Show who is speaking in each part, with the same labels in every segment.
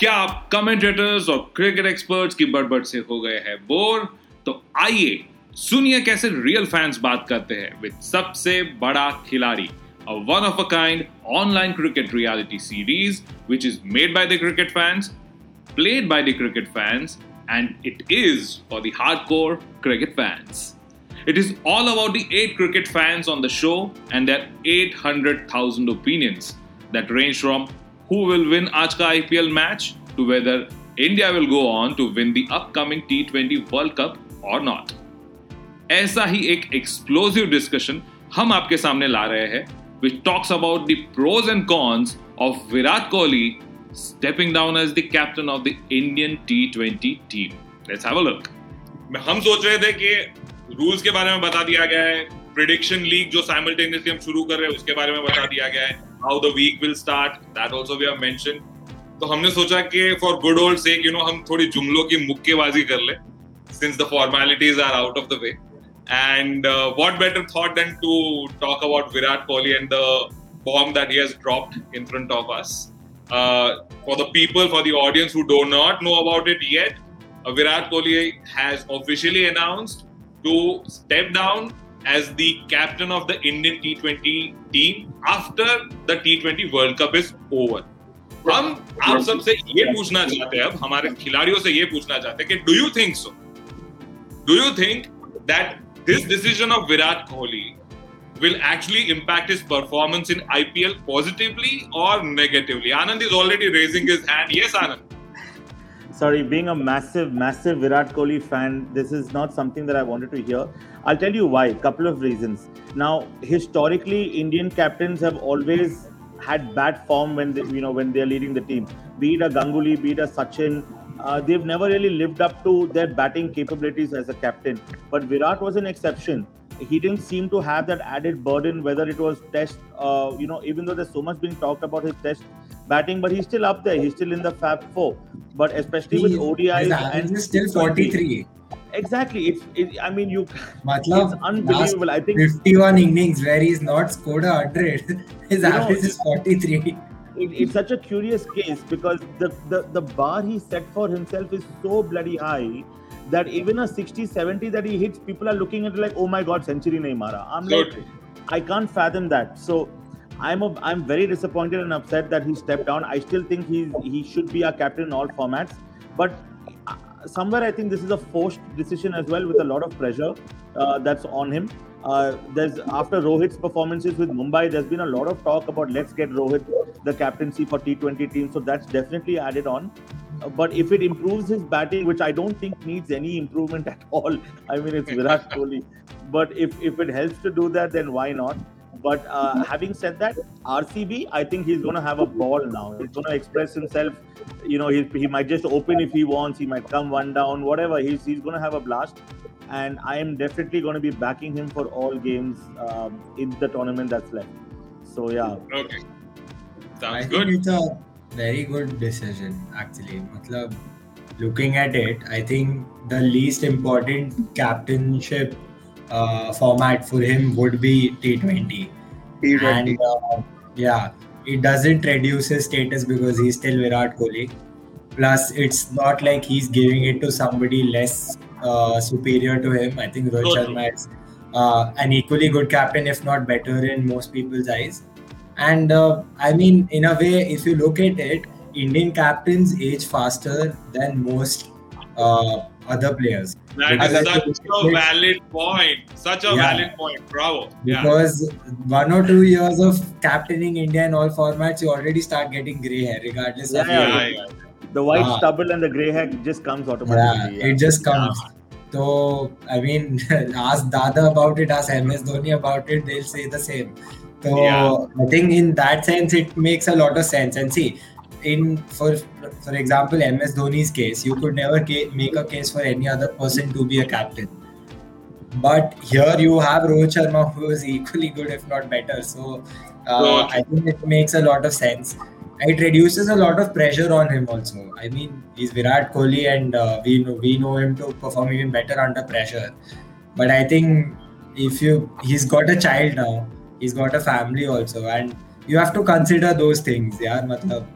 Speaker 1: क्या आप कमेंटेटर्स और क्रिकेट एक्सपर्ट्स की बड़बड़ से हो गए हैं बोर तो आइए सुनिए कैसे रियल फैंस बात करते हैं विद सबसे बड़ा खिलाड़ी a one of a kind online cricket reality series which is made by the cricket fans, played by the cricket fans, and it is for the hardcore cricket fans. It is all about the 8 cricket fans on the show and their 800,000 opinions that range from who will win Aaj ka IPL match to whether India will go on to win the upcoming T20 World Cup or not. ऐसा ही एक explosive discussion हम आपके सामने ला रहे हैं which talks about the pros and cons of Virat Kohli stepping down as the captain of the Indian T20 team. Let's have a look.
Speaker 2: हम सोच रहे थे कि रूल्स के बारे में बता दिया गया है प्रिडिक्शन लीग जो साइमल्टेनियसली हम शुरू कर रहे हैं उसके बारे में बता दिया गया है How the week will start that also we have mention तो हमने सोचा कि for good old sake you know हम थोड़ी जुमलों की मुक्केबाजी कर ले since the formalities are out of the way And uh, what better thought than to talk about Virat Kohli and the bomb that he has dropped in front of us? Uh, for the people, for the audience who do not know about it yet, uh, Virat Kohli has officially announced to step down as the captain of the Indian T20 team after the T20 World Cup is over. हम आप सबसे ये पूछना चाहते हैं अब हमारे खिलाड़ियों से ये पूछना चाहते हैं कि do you think so do you think that this decision of Virat Kohli will actually impact his performance in IPL positively or negatively? Anand is already raising his hand. Yes, Anand.
Speaker 3: Sorry, being a massive, massive Virat Kohli fan, this is not something that I wanted to hear. I'll tell you why. Couple of reasons. Now, historically, Indian captains have always had bad form when they, you know when they're leading the team. Be it a Ganguly, be it a Sachin, uh, they've never really lived up to their batting capabilities as a captain. But Virat was an exception. He didn't seem to have that added burden, whether it was test, uh, you know, even though there's so much being talked about his test batting, but he's still up there. He's still in the Fab Four. But especially he, with ODIs
Speaker 4: and he's still 43.
Speaker 3: Exactly. It's. It, I mean, you. Matlab, it's unbelievable. I think
Speaker 4: 51 innings where he's not scored a hundred. His average know, is 43
Speaker 3: it, it's such a curious case because the, the, the bar he set for himself is so bloody high that even a 60 70 that he hits, people are looking at it like, oh my god, century nahi mara. I'm like, I can't fathom that. So I'm a, I'm very disappointed and upset that he stepped down. I still think he's he should be a captain in all formats, but uh, somewhere I think this is a forced decision as well with a lot of pressure uh, that's on him. Uh, there's after Rohit's performances with Mumbai, there's been a lot of talk about let's get Rohit the captaincy for T20 team. So that's definitely added on. But if it improves his batting, which I don't think needs any improvement at all, I mean it's Virat Kohli. But if if it helps to do that, then why not? But uh, having said that, RCB, I think he's going to have a ball now. He's going to express himself. You know, he, he might just open if he wants. He might come one down, whatever. He's, he's going to have a blast and I am definitely going to be backing him for all games um, in the tournament that's left. So yeah.
Speaker 2: Okay. Sounds
Speaker 4: I
Speaker 2: good.
Speaker 4: Think it's a very good decision actually. Matlab, looking at it, I think the least important captainship uh, format for him would be T20. T20. And uh, yeah, it doesn't reduce his status because he's still Virat Kohli. Plus, it's not like he's giving it to somebody less uh, superior to him. I think Rohit Sharma is uh, an equally good captain, if not better, in most people's eyes. And uh, I mean, in a way, if you look at it, Indian captains age faster than most uh, other players.
Speaker 2: That is such a valid point. Such a yeah. valid point. Bravo.
Speaker 4: Because yeah. one or two years of captaining India in all formats, you already start getting grey hair, regardless
Speaker 3: yeah,
Speaker 4: of
Speaker 3: yeah, yeah, the white uh, stubble and the gray hair just comes automatically.
Speaker 4: Yeah, yeah. it just comes. So I mean, ask Dada about it, ask MS Dhoni about it, they'll say the same. So yeah. I think in that sense, it makes a lot of sense. And see, in for for example, MS Dhoni's case, you could never ca- make a case for any other person to be a captain. But here you have Rohit Sharma, who is equally good, if not better. So uh, I think it makes a lot of sense it reduces a lot of pressure on him also. I mean, he's Virat Kohli, and uh, we know we know him to perform even better under pressure. But I think if you he's got a child now, he's got a family also, and you have to consider those things. Yeah, matlab,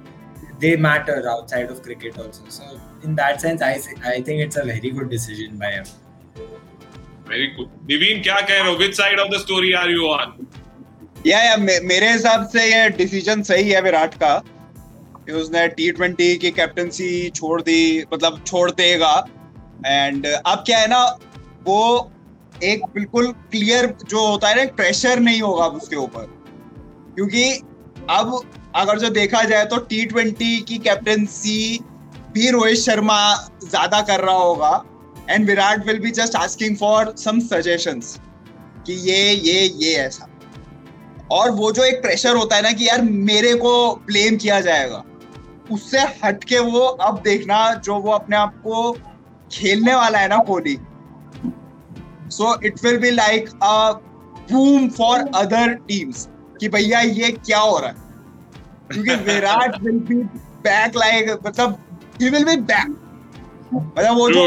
Speaker 4: they matter outside of cricket also. So in that sense, I I think it's a very good decision by him.
Speaker 2: Very good. Niveen, क्या कह रहे हो? Which side of the story are you on?
Speaker 5: या या मे, मेरे हिसाब से ये डिसीज़न सही है विराट का कि उसने टी ट्वेंटी की कैप्टनसी छोड़ दी मतलब छोड़ देगा एंड अब क्या है ना वो एक बिल्कुल क्लियर जो होता है ना प्रेशर नहीं होगा उसके ऊपर क्योंकि अब अगर जो देखा जाए तो टी ट्वेंटी की कैप्टनसी भी रोहित शर्मा ज़्यादा कर रहा होगा। And Virat will be just asking for some suggestions कि ये ये ये ऐसा। और वो जो एक प्रेशर होता है ना कि यार मेरे को ब्लेम किया जाएगा, उससे हटके वो अब देखना जो वो अपने आप को खेलने वाला है ना Kohli. So it will be like a boom for other teams कि भैया ये क्या हो रहा है? क्योंकि Virat will be back like मतलब ही विल बी बैक मतलब वो जो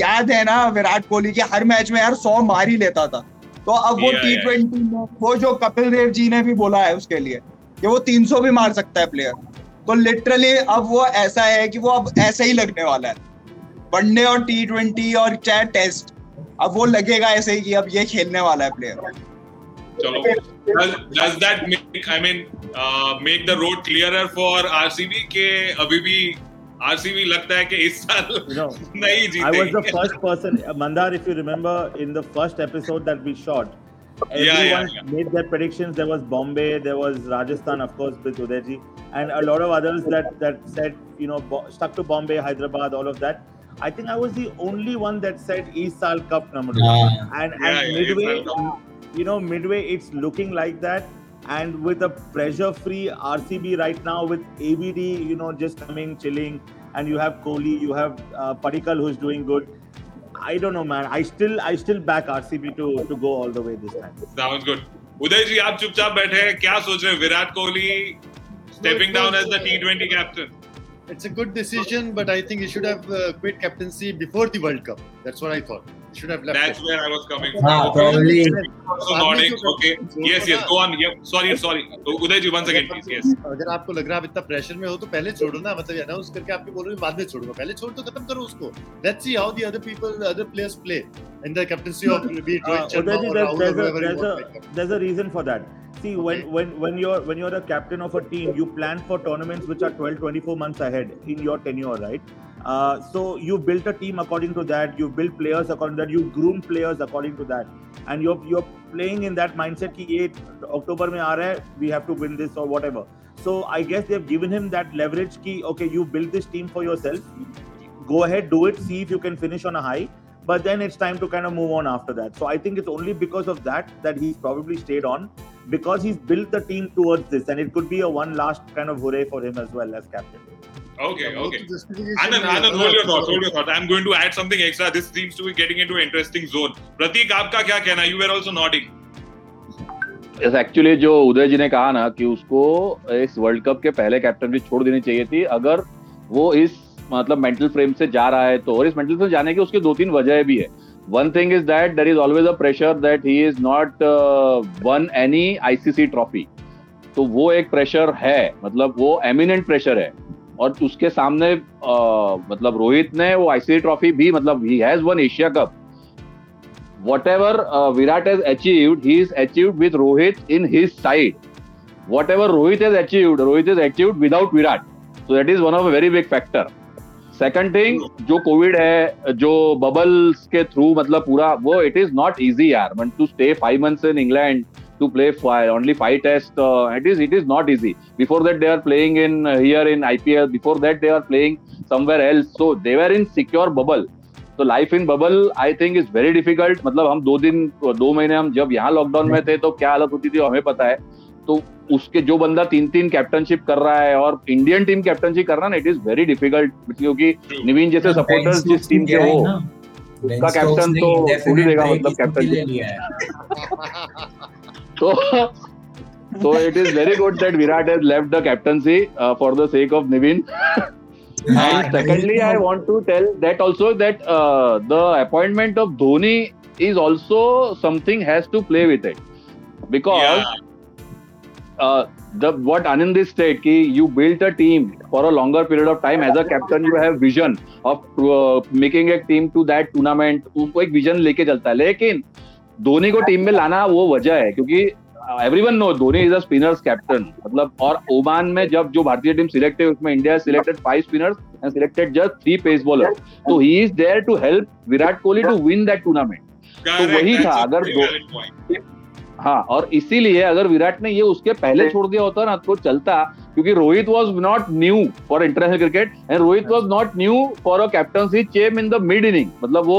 Speaker 5: याद है ना विराट कोहली के हर मैच में यार सौ मार ही लेता था। तो अब वो टी ट्वेंटी में वो जो कपिल देव जी ने भी बोला है उसके लिए कि वो 300 भी मार सकता है प्लेयर तो लिटरली अब वो ऐसा है कि वो अब ऐसा ही लगने वाला है। वनडे और टी ट्वेंटी और चाहे टेस्ट अब वो लगेगा ऐसे ही कि अब ये खेलने वाला है player
Speaker 2: चलो does that make I mean uh, make the road clearer for RCB के अभी भी RCB लगता है कि इस साल
Speaker 3: You know,
Speaker 2: नहीं जीतेगी
Speaker 3: I was the first person, Mandar, if you remember, in the first episode that we shot,
Speaker 2: yeah,
Speaker 3: everyone
Speaker 2: yeah.
Speaker 3: made their predictions. There was Bombay, there was Rajasthan, of course, with Udayji, and a lot of others that that said, you know, Bo- stuck to Bombay, Hyderabad, all of that. I think I was the only one that said East Sal Cup number two.
Speaker 4: Yeah.
Speaker 3: And
Speaker 2: Yeah,
Speaker 3: and
Speaker 2: yeah, East
Speaker 3: midway,
Speaker 2: Sal
Speaker 3: you know, midway, it's looking like that. And with a pressure-free RCB right now, with ABD, you know, just coming, chilling, and you have Kohli, you have uh, Padikkal who's doing good. I don't know, man. I still, I still back RCB to to go all the way this time.
Speaker 2: Sounds good. उदय जी आप चुपचाप बैठे हैं क्या सोच रहे हैं Virat Kohli stepping down as the T20 captain?
Speaker 6: It's a good decision, but I think he should have uh, quit captaincy before the World Cup. That's what I thought. Should have left.
Speaker 2: That's
Speaker 6: it.
Speaker 2: where I was coming from.
Speaker 4: Ah,
Speaker 2: Okay.
Speaker 4: probably.
Speaker 2: Also nodding. Okay. Yes, yes. Go on. Yep. Sorry, sorry. Uday ji, once again, please. Yes.
Speaker 6: अगर आपको लग रहा है आप इतना pressure में हो तो पहले छोड़ो ना मतलब अनाउंस करके आपके बोल रहे हो बाद में छोड़ूँगा पहले छोड़ तो खत्म करो उसको let's see how the other people other players play in the captaincy of B
Speaker 3: Uh,
Speaker 6: Rohit Sharma
Speaker 3: Udaji,
Speaker 6: और
Speaker 3: there's,
Speaker 6: Rahul
Speaker 3: there's, a,
Speaker 6: whoever you want.
Speaker 3: a, there's a reason for that. See, when,
Speaker 6: Okay.
Speaker 3: when, when you're when you're a captain of a team, you plan for tournaments which are 12, 24 months ahead in your tenure, right? Uh, so you built a team according to that. You built players according to that. You groom players according to that. And you're you're playing in that mindset ki ye October mein aa we have to win this or whatever. So I guess they've given him that leverage key, okay you built this team for yourself. Go ahead, do it. See if you can finish on a high. But then it's time to kind of move on after that. So I think it's only because of that that he's probably stayed on because he's built the team towards this, and it could be a one last kind of hooray for him as well as captain.
Speaker 2: Okay. Okay. Anand, Anand, hold your thoughts. Hold your thoughts. I'm going to add something extra. This seems to be getting into an interesting zone. Pratik, आपका क्या कहना? You were also nodding.
Speaker 7: Actually जो उदय जी ने कहा ना कि उसको इस वर्ल्ड कप के पहले कैप्टन भी छोड़ देनी चाहिए थी अगर वो इस मतलब मेंटल फ्रेम से जा रहा है तो और इस मेंटल फ्रेम जाने की उसकी दो तीन वजह भी है one thing is that there is always a pressure that he is not won any ICC trophy तो वो एक प्रेशर है मतलब वो एमिनेंट प्रेशर है और उसके सामने आ, मतलब रोहित ने वो आईसीसी ट्रॉफी भी मतलब he has won Asia cup whatever Virat has achieved he with Rohit in his side whatever Rohit has achieved Rohit is achieved without Virat. So that is one of a very big factor second thing जो covid है जो bubbles के through मतलब पूरा वो it is not easy are man to stay five months in England to play five, only five tests. Uh, it is it is not easy. Before that, they are playing in uh, here in IPL. Before that, they are playing somewhere else. So they were in secure bubble. तो life in bubble I think is very difficult मतलब हम दो दिन दो महीने हम जब यहाँ लॉकडाउन में थे तो क्या हालत होती थी हमें पता है तो उसके जो बंदा तीन तीन कैप्टनशिप कर रहा है और इंडियन टीम कैप्टनशिप कर रहा है ना इट इज़ वेरी डिफ़िकल्ट क्योंकि निवीन जैसे सपोर्टर्स जिस टीम के हो उसका कैप्टन तो देगा मतलब कैप्टन तो so it is very good that Virat has left the captaincy uh, for the sake of Nivin. and secondly, I want to tell that also that uh, the appointment of Dhoni is also something has to play with it because
Speaker 2: Yeah.
Speaker 7: uh, the what Anand is said कि you built a team for a longer period of time as a captain you have vision of uh, making a team to that tournament उसको एक vision लेके चलता है लेकिन धोनी को team में लाना वो वजह है क्योंकि everyone know Dhoni is a spinners captain मतलब और ओमान में जब जो भारतीय टीम सिलेक्ट है उसमें India selected five spinners and selected just three pace bowler तो he is there to help Virat Kohli to win that tournament
Speaker 2: Correct,
Speaker 7: वही था, अगर दो- हाँ और इसीलिए अगर विराट ने ये उसके पहले छोड़ दिया होता ना तो चलता क्योंकि
Speaker 2: Rohit was not new for international cricket and
Speaker 4: Rohit
Speaker 2: was not new for a captaincy change in the mid inning मतलब वो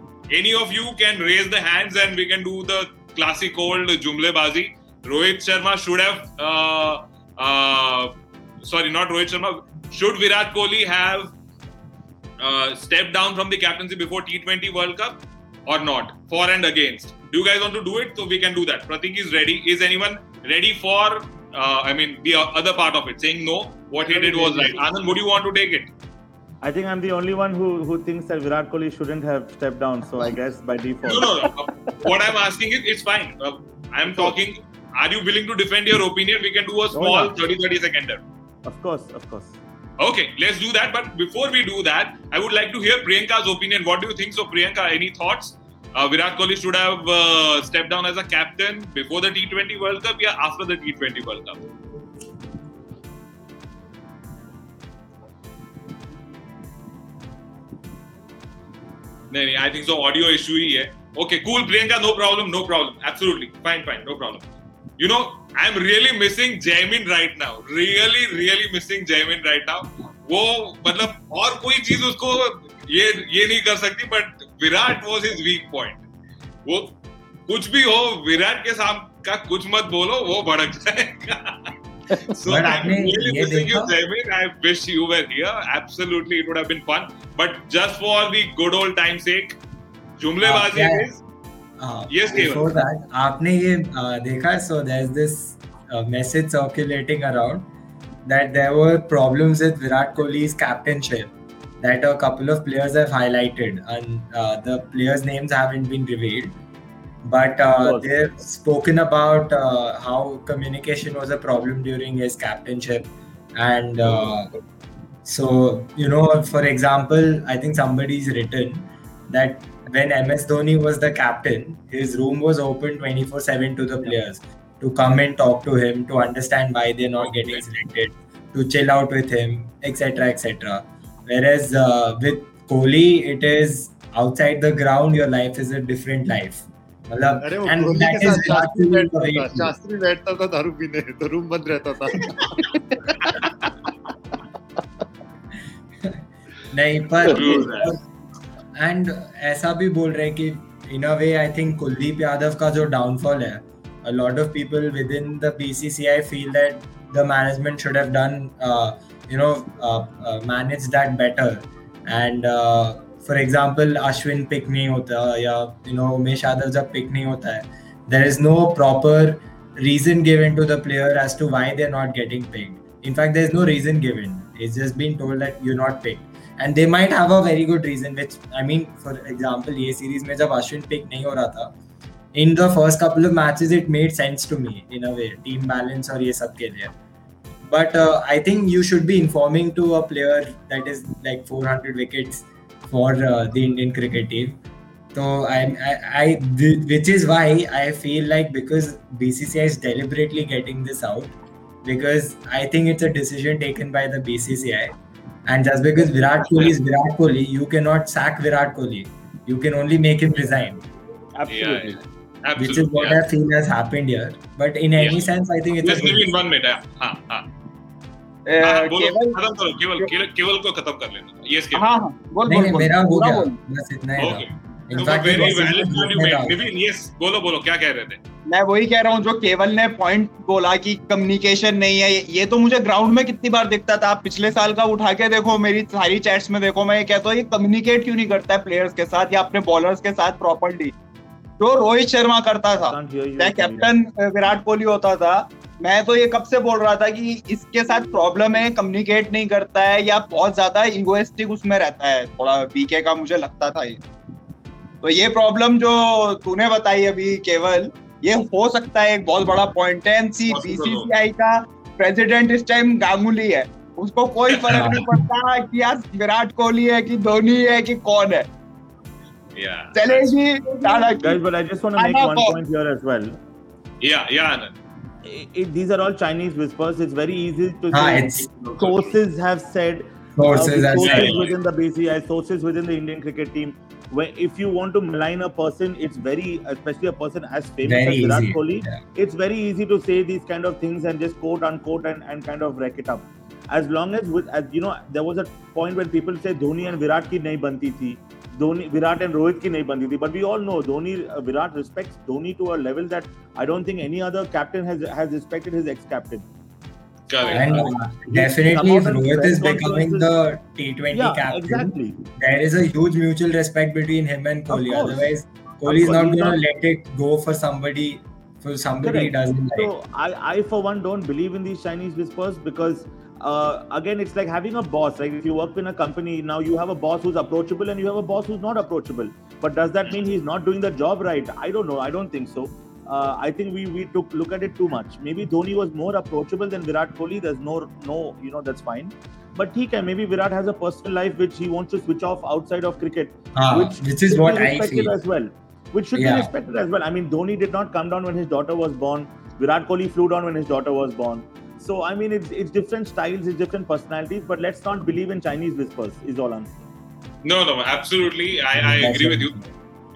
Speaker 2: any of you can raise the hands and we can do the classic old jumlebazi rohit sharma should have uh, uh, sorry not rohit sharma should virat kohli have uh, stepped down from the captaincy before T20 World Cup or not? For and against. Do you guys want to do it? So we can do that. Pratik is ready. Is anyone ready for? Uh, I mean, the other part of it, saying no. What he did was right. Anand, would you want to take it?
Speaker 3: I think I'm the only one who, who thinks that Virat Kohli shouldn't have stepped down. So I guess by default.
Speaker 2: No, no, what I'm asking is, it's fine. Uh, I'm talking. Are you willing to defend your opinion? We can do a small
Speaker 3: yeah.
Speaker 2: 30 30 seconder.
Speaker 3: Of course, of course.
Speaker 2: Okay, let's do that. But before we do that, I would like to hear Priyanka's opinion. What do you think? So, Priyanka, any thoughts? Uh, Virat Kohli should have uh, stepped down as a captain before the T20 World Cup, yeah, after the T20 World Cup. नहीं नहीं I think so audio issue ही है. Okay cool Priyanka no problem no problem absolutely fine fine no problem you know I am really missing Jaimin right now really really missing Jaimin right now वो मतलब और कोई चीज़ उसको ये ये नहीं कर सकती but Virat was his weak point वो, कुछ भी हो विराट के साथ का कुछ मत बोलो, वो भड़क जाएगा। so
Speaker 4: But
Speaker 2: I'm
Speaker 4: आपने
Speaker 2: really
Speaker 4: ये
Speaker 2: missing you,
Speaker 4: देखा?
Speaker 2: Jaimin. I wish you were here. Absolutely, it would have been fun. But just for the good old time's sake, जुमलेबाजी
Speaker 4: क्या है?
Speaker 2: is
Speaker 4: uh,
Speaker 2: Yes, Keval.
Speaker 4: before that, आपने ये uh, देखा so there's this uh, message circulating around that there were problems with Virat Kohli's captainship that a couple of players have highlighted and uh, the players' names haven't been revealed. But uh, they've spoken about uh, how communication was a problem during his captainship, and uh, so you know, for example, I think somebody's written that when MS Dhoni was the captain, his room was open 24 7 to the players to come and talk to him, to understand why they're not getting selected, to chill out with him, etc. etc. Whereas uh, with Kohli, it is outside the ground, your life is a different life. मतलब
Speaker 6: शास्त्री बैठता था शास्त्री पीने तो room बंद रहता था।
Speaker 4: नहीं पर एंड ऐसा भी बोल रहे कि in a way I think Kuldeep Yadav का जो डाउनफॉल है a lot of people within the BCCI feel that the management should have done you know manage that better and for example Ashwin pick नहीं होता या you know Umesh Yadav जब pick नहीं होता है there is no proper reason given to the player as to why they not getting pick in fact there is no reason given it just been told that you not pick and they might have a very good reason which I mean for example ये series में जब Ashwin pick नहीं हो रहा था in the first couple of match it made sense to me in a way team balance और ये सब के लिए. But I think you should be informing to a player that is like four hundred wickets for uh, the Indian cricket team. So I, I, I th- which is why I feel like because BCCI is deliberately getting this out, because I think it's a decision taken by the BCCI, and just because Virat Kohli is Virat Kohli, you cannot sack Virat Kohli. You can only make him resign.
Speaker 3: Absolutely.
Speaker 2: Yeah, yeah. Absolutely.
Speaker 4: Which is what
Speaker 2: yeah.
Speaker 4: I feel has happened here. But in any sense, I think it's.
Speaker 2: Just give me one minute. Uh, uh,
Speaker 8: केवल
Speaker 2: केवल केवल केवल को खत्म कर लेना yes केवल
Speaker 8: हाँ हाँ बोल बोल
Speaker 4: मेरा हो गया बस इतना ही
Speaker 2: ओके
Speaker 4: था
Speaker 2: in fact very valid point you made Nivin yes बोलो बोलो क्या कह रहे थे
Speaker 5: मैं वही कह रहा हूँ जो केवल ने पॉइंट बोला कि कम्युनिकेशन नहीं है ये तो मुझे ग्राउंड में कितनी बार दिखता था। आप पिछले साल का उठा के देखो मेरी सारी चैट्स में देखो मैं ये कहता हूँ ये कम्युनिकेट क्यों नहीं करता है प्लेयर्स के साथ या अपने बॉलर्स के साथ प्रॉपरली जो रोहित शर्मा करता था चाहे कैप्टन विराट कोहली होता था मैं तो ये कब से बोल रहा था कि इसके साथ प्रॉब्लम है कम्युनिकेट नहीं करता है या बहुत ज़्यादा इगोइस्टिक उसमें रहता है थोड़ा वीके का मुझे लगता था ये तो ये प्रॉब्लम जो तूने बताई अभी केवल ये हो सकता है एक बहुत बड़ा पॉइंट है एनसी बीसीसीआई का प्रेसिडेंट इस टाइम गांगुली है उसको कोई फ़र्क नहीं पड़ता कि यार विराट कोहली है कि धोनी है कि कौन है
Speaker 2: Yeah.
Speaker 5: चलेगी।
Speaker 3: Guys, but I just want to make one point here as well.
Speaker 2: Yeah, yeah, Anand.
Speaker 3: I- I- these are all Chinese whispers. It's very easy to
Speaker 4: Ah,
Speaker 3: sources have said
Speaker 4: sources
Speaker 3: uh, sources
Speaker 4: saying.
Speaker 3: within the BCI, sources within the Indian cricket team. When if you want to malign a person, it's very, especially a person as famous
Speaker 4: Very
Speaker 3: as Virat
Speaker 4: easy.
Speaker 3: Kohli,
Speaker 4: Yeah.
Speaker 3: it's very easy to say these kind of things and just quote unquote and, and kind of wreck it up. As long as with as you know, there was a point when people say Dhoni and Virat ki nahi banti thi. Dhoni, Virat and Rohit ki nahi banti thi. But we all know Dhoni, uh, Virat respects Dhoni to a level that I don't think any other captain has has respected his ex-captain.
Speaker 2: Correct.
Speaker 4: And uh, definitely, if Rohit is becoming the T20
Speaker 3: Yeah,
Speaker 4: captain,
Speaker 3: exactly.
Speaker 4: there is a huge mutual respect between him and Kohli. Otherwise, Kohli is not going to let it go for somebody for somebody he
Speaker 3: Correct.
Speaker 4: doesn't like.
Speaker 3: So I, I for one don't believe in these Chinese whispers because uh, again it's like having a boss. Like if you work in a company now, you have a boss who's approachable and you have a boss who's not approachable. But does that mean he's not doing the job right? I don't know. I don't think so. Uh, I think we we took look at it too much. Maybe Dhoni was more approachable than Virat Kohli. There's no no you know that's fine. But he can maybe Virat has a personal life which he wants to switch off outside of cricket
Speaker 4: Ah,
Speaker 3: which,
Speaker 4: which is what I feel.
Speaker 3: as well. Which should
Speaker 4: Yeah.
Speaker 3: be respected as well. I mean, Dhoni did not come down when his daughter was born. Virat Kohli flew down when his daughter was born. So I mean, it's it's different styles, it's different personalities. But let's not believe in Chinese whispers. Is all I'm saying.
Speaker 2: No, no, absolutely. I, I agree with you.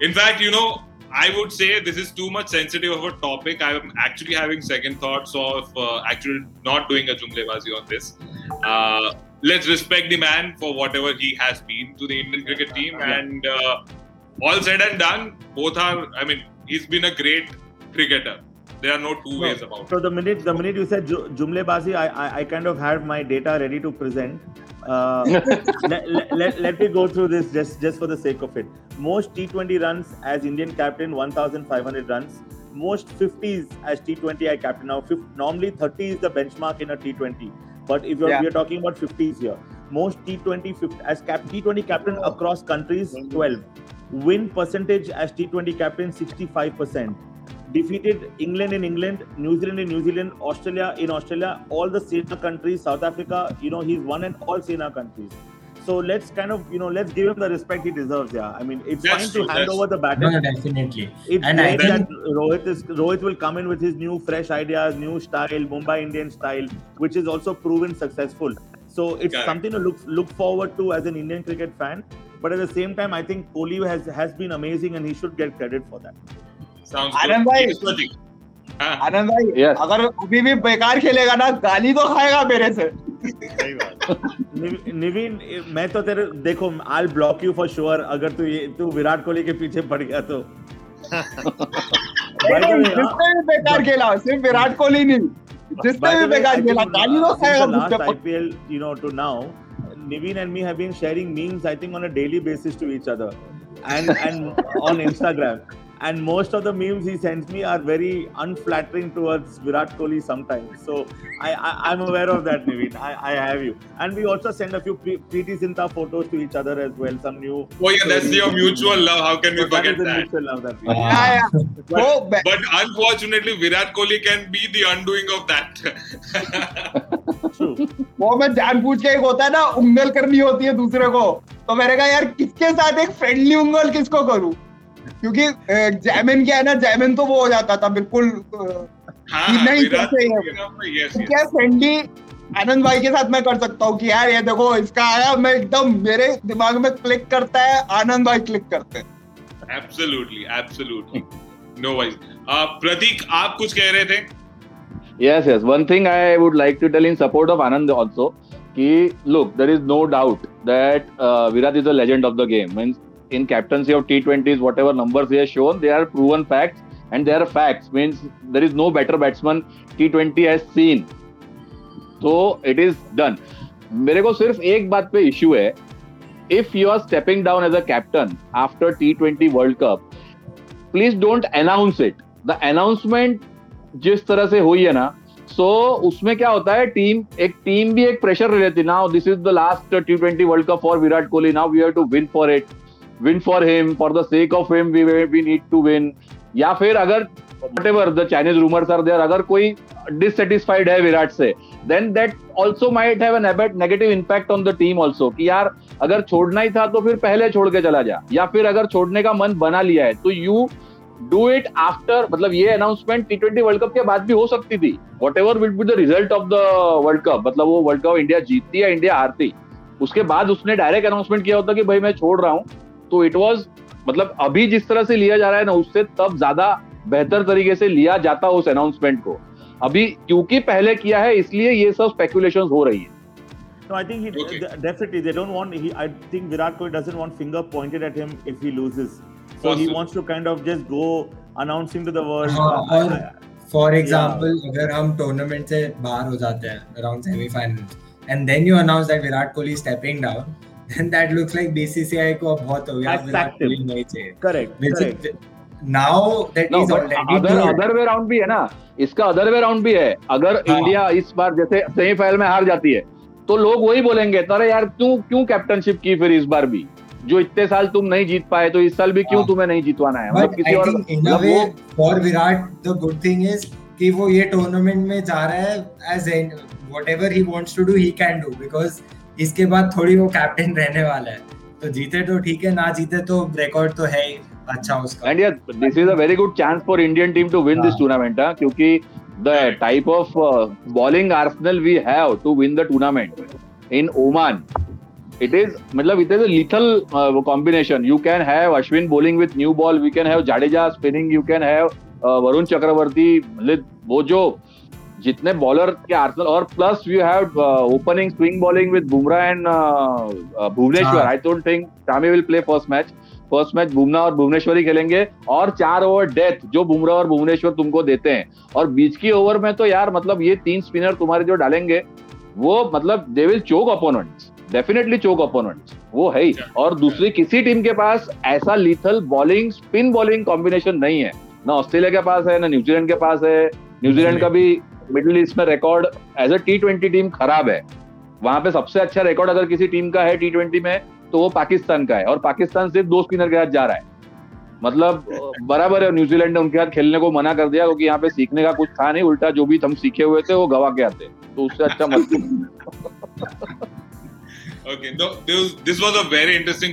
Speaker 2: In fact, you know, I would say this is too much sensitive of a topic. I'm actually having second thoughts of uh, actually not doing a jumlebazi on this. Uh, let's respect the man for whatever he has been to the Indian cricket team. And uh, all said and done, both are, I mean, he's been a great cricketer. There are no two ways about it.
Speaker 3: So the minute the minute you said Ju- Jumle Bazi, I, I I kind of have my data ready to present. Uh, let, let, let, let me go through this just just for the sake of it. Most T20 runs as Indian captain, 1,500 runs. Most 50s as T20I captain. Now, 50, normally 30 is the benchmark in a T20, but if you're,
Speaker 5: Yeah.
Speaker 3: we're talking about 50s here, most T20 50, as cap, T20 captain across countries 12. Win percentage as T20 captain 65% defeated England in England, New Zealand in New Zealand, Australia in Australia, all the SENA countries, South Africa, you know, he's won in all SENA countries. So let's kind of, you know, let's give him the respect he deserves. Yeah, I mean, it's
Speaker 2: That's
Speaker 3: fine
Speaker 2: true,
Speaker 3: to hand over the baton.
Speaker 4: no, definitely.
Speaker 3: It's
Speaker 4: And I think-
Speaker 3: that Rohit is Rohit will come in with his new fresh ideas, new style, Mumbai Indian style, which is also proven successful. So it's
Speaker 2: Correct.
Speaker 3: something to look look forward to as an Indian cricket fan. But at the same time, I think Kohli has has been amazing, and he should get credit for that.
Speaker 2: हाँ,
Speaker 5: आनंद भाई
Speaker 7: Yes.
Speaker 5: अगर अभी भी बेकार खेलेगा ना गाली तो खाएगा मेरे से
Speaker 6: सही बात
Speaker 3: निव- निवीन मैं तो तेरे देखो I block you for sure अगर तू ये तू विराट कोहली के पीछे पड़ गया तो
Speaker 5: जिसने भी बेकार खेला सिर्फ़ विराट कोहली नहीं जिसने भी बेकार खेला
Speaker 3: uh,
Speaker 5: गाली तो खाएगा
Speaker 3: IPL, you know, to now, Niveen and me have been sharing memes, I think, on a daily basis to each other, and and on Instagram. And most of the memes he sends me are very unflattering towards Virat Kohli sometimes. So I, I I'm aware of that, Niveen. I, I have you. And we also send a few pre- Preeti Zinta photos to each other as well. Some new.
Speaker 2: Oh yeah, that's your mutual love. How can we
Speaker 3: So that
Speaker 2: forget that?
Speaker 3: mutual love that we.
Speaker 4: Ah.
Speaker 5: Yeah, yeah. वो बे-
Speaker 2: But unfortunately, Virat Kohli can be the undoing of that.
Speaker 3: True.
Speaker 5: वो मैं जानबूझ के एक होता है ना उंगल करनी होती है दूसरे को तो मैंने कहा यार किसके साथ एक फ्रेंडली उंगल किसको करूँ क्योंकि जैमिन क्या है ना जैमिन तो वो हो जाता था बिल्कुल
Speaker 2: हाँ,
Speaker 5: नहीं कैसे
Speaker 2: तो तो
Speaker 5: क्या सेंडी आनंद भाई के साथ मैं कर सकता हूँ कि यार ये देखो इसका आया मैं एकदम मेरे दिमाग में क्लिक करता है आनंद भाई क्लिक करते हैं।
Speaker 2: Absolutely absolutely no wise Prateek आप कुछ कह रहे थे?
Speaker 7: Yes yes one thing I would like to tell in support of Anand also कि look there is no doubt that Virat is a legend of the game means in captaincy of T20s, whatever numbers he has shown, they are proven facts and they are facts. Means there is no better batsman T20 has seen. So it is done. मेरे को सिर्फ़ एक बात पे issue है if you are stepping down as a captain after T twenty world cup please don't announce it the announcement जिस तरह से हुई है ना सो so, उसमें क्या होता है टीम एक टीम भी एक प्रेशर ले लेती now this is the last T twenty world cup for Virat Kohli now we have to win for it win for him for the sake of him we we need to win या फिर अगर whatever the Chinese rumours are there अगर कोई dissatisfied है विराट से then that also might have an negative impact on the team also कि यार, अगर छोड़ना ही था तो फिर पहले छोड़ के चला जा, या फिर अगर छोड़ने का मन बना लिया है तो यू डू इट आफ्टर मतलब ये announcement T twenty world cup के बाद भी हो सकती थी whatever will be the result of the world cup मतलब वो वर्ल्ड कप इंडिया जीतती या इंडिया हारती, उसके बाद उसने डायरेक्ट अनाउंसमेंट किया होता कि भाई मैं छोड़ रहा हूँ तो इट वॉज़ मतलब अभी जिस तरह से लिया जा रहा है ना उससे तब ज़्यादा बेहतर तरीके से लिया जाता उस अनाउंसमेंट को अभी क्योंकि पहले किया है इसलिए ये सब स्पेकुलेशन हो रही है
Speaker 3: No, I think he
Speaker 2: Okay.
Speaker 3: definitely they don't want. He, I think Virat Kohli doesn't want finger pointed at him if he loses. So he wants to kind of just go announcing to the world.
Speaker 4: हाँ,
Speaker 3: uh,
Speaker 4: और
Speaker 3: I-
Speaker 4: for example अगर हम tournament से बाहर हो जाते हैं around semifinals and then you announce that Virat Kohli stepping down then that looks like BCCI को अब बहुत हो गया
Speaker 3: I
Speaker 4: विराट कोहली नहीं चाहिए
Speaker 3: correct.
Speaker 4: Which
Speaker 3: correct.
Speaker 4: is- now that
Speaker 7: No,
Speaker 4: he's already other
Speaker 7: other way round भी है ना इसका अदर वे राउंड भी है अगर
Speaker 4: हाँ।
Speaker 7: इंडिया इस बार जैसे सेमीफाइनल में हार जाती है तो लोग वही बोलेंगे अरे यार क्यों क्यों कैप्टनशिप की फिर इस बार भी जो इतने साल तुम नहीं जीत पाए तो इस साल भी क्यों
Speaker 4: हाँ।
Speaker 7: तुम्हें नहीं जीतवाना है मतलब किसी और मतलब
Speaker 4: way
Speaker 7: वो
Speaker 4: for Virat the good thing is कि वो ये टूर्नामेंट में जा रहा है as in whatever he wants to do he can do because इसके बाद थोड़ी वो कैप्टन रहने वाला है। तो जीते तो ठीक है ना जीते तो रिकॉर्ड तो है ही अच्छा उसका।
Speaker 7: एंड यार this is a very good chance for Indian team to win this
Speaker 4: हाँ।
Speaker 7: टूर्नामेंट क्योंकि the type of bowling arsenal we have to win the tournament in Oman it is मतलब lethal uh, combination. You can have Ashwin bowling with new ball we can have Jadeja spinning you can have uh, Varun Chakravarti मतलब वो जो जितने bowler के arsenal और plus you have opening swing bowling with Bumrah and
Speaker 4: Bhuvneshwar.
Speaker 7: I don't think Shami will play first match first match Bumrah और भुवनेश्वर ही खेलेंगे और चार ओवर डेथ जो बुमरा और भुवनेश्वर तुमको देते हैं। और बीच की ओवर में तो यार मतलब ये तीन स्पिनर तुम्हारे जो डालेंगे वो मतलब they will choke opponents definitely choke opponents वो है ही। और दूसरी किसी टीम के पास ऐसा lethal bowling spin bowling combination नहीं है। ना ऑस्ट्रेलिया के पास है ना न्यूजीलैंड के पास है। न्यूजीलैंड का भी मिडिल ईस्ट में record as a T twenty team खराब है। वहाँ पे सबसे अच्छा रिकॉर्ड अगर किसी टीम का है टी ट्वेंटी में तो वो पाकिस्तान का है। और पाकिस्तान सिर्फ़ दो स्पिनर के साथ जा रहा है। मतलब बराबर है न्यूजीलैंड ने उनके साथ खेलने को मना कर दिया क्योंकि यहाँ पे सीखने का कुछ था नहीं। उल्टा जो भी हम सीखे हुए थे वो गवा के आते। तो उससे अच्छा मत
Speaker 2: Okay, no, this was, this was a very interesting.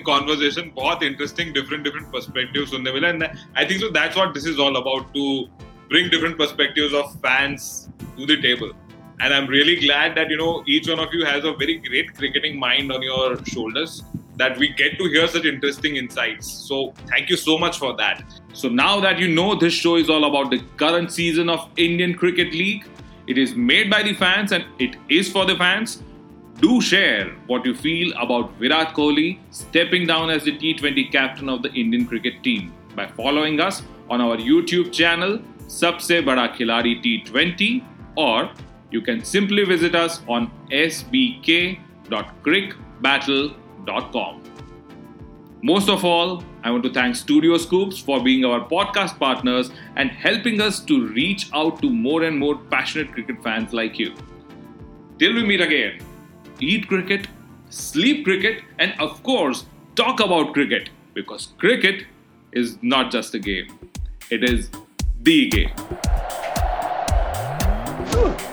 Speaker 2: बहुत interesting, different different perspectives सुनने मिला, and I think so. That's what this is all about to bring different perspectives of fans to the table. And I'm really glad that you know each one of you has a very great cricketing mind on your shoulders. That we get to hear such interesting insights. So thank you so much for that.
Speaker 1: So now that you know this show is all about the current season of Indian Cricket League, it is made by the fans and it is for the fans. Do share what you feel about Virat Kohli stepping down as the T20 captain of the Indian cricket team by following us on our YouTube channel Sabse Bada Khiladi T20 or you can simply visit us on sbk.crickbattle.com. Most of all, I want to thank Studio Scoops for being our podcast partners and helping us to reach out to more and more passionate cricket fans like you. Till we meet again, eat cricket, sleep cricket, and of course, talk about cricket because cricket is not just a game, it is the game. Woo!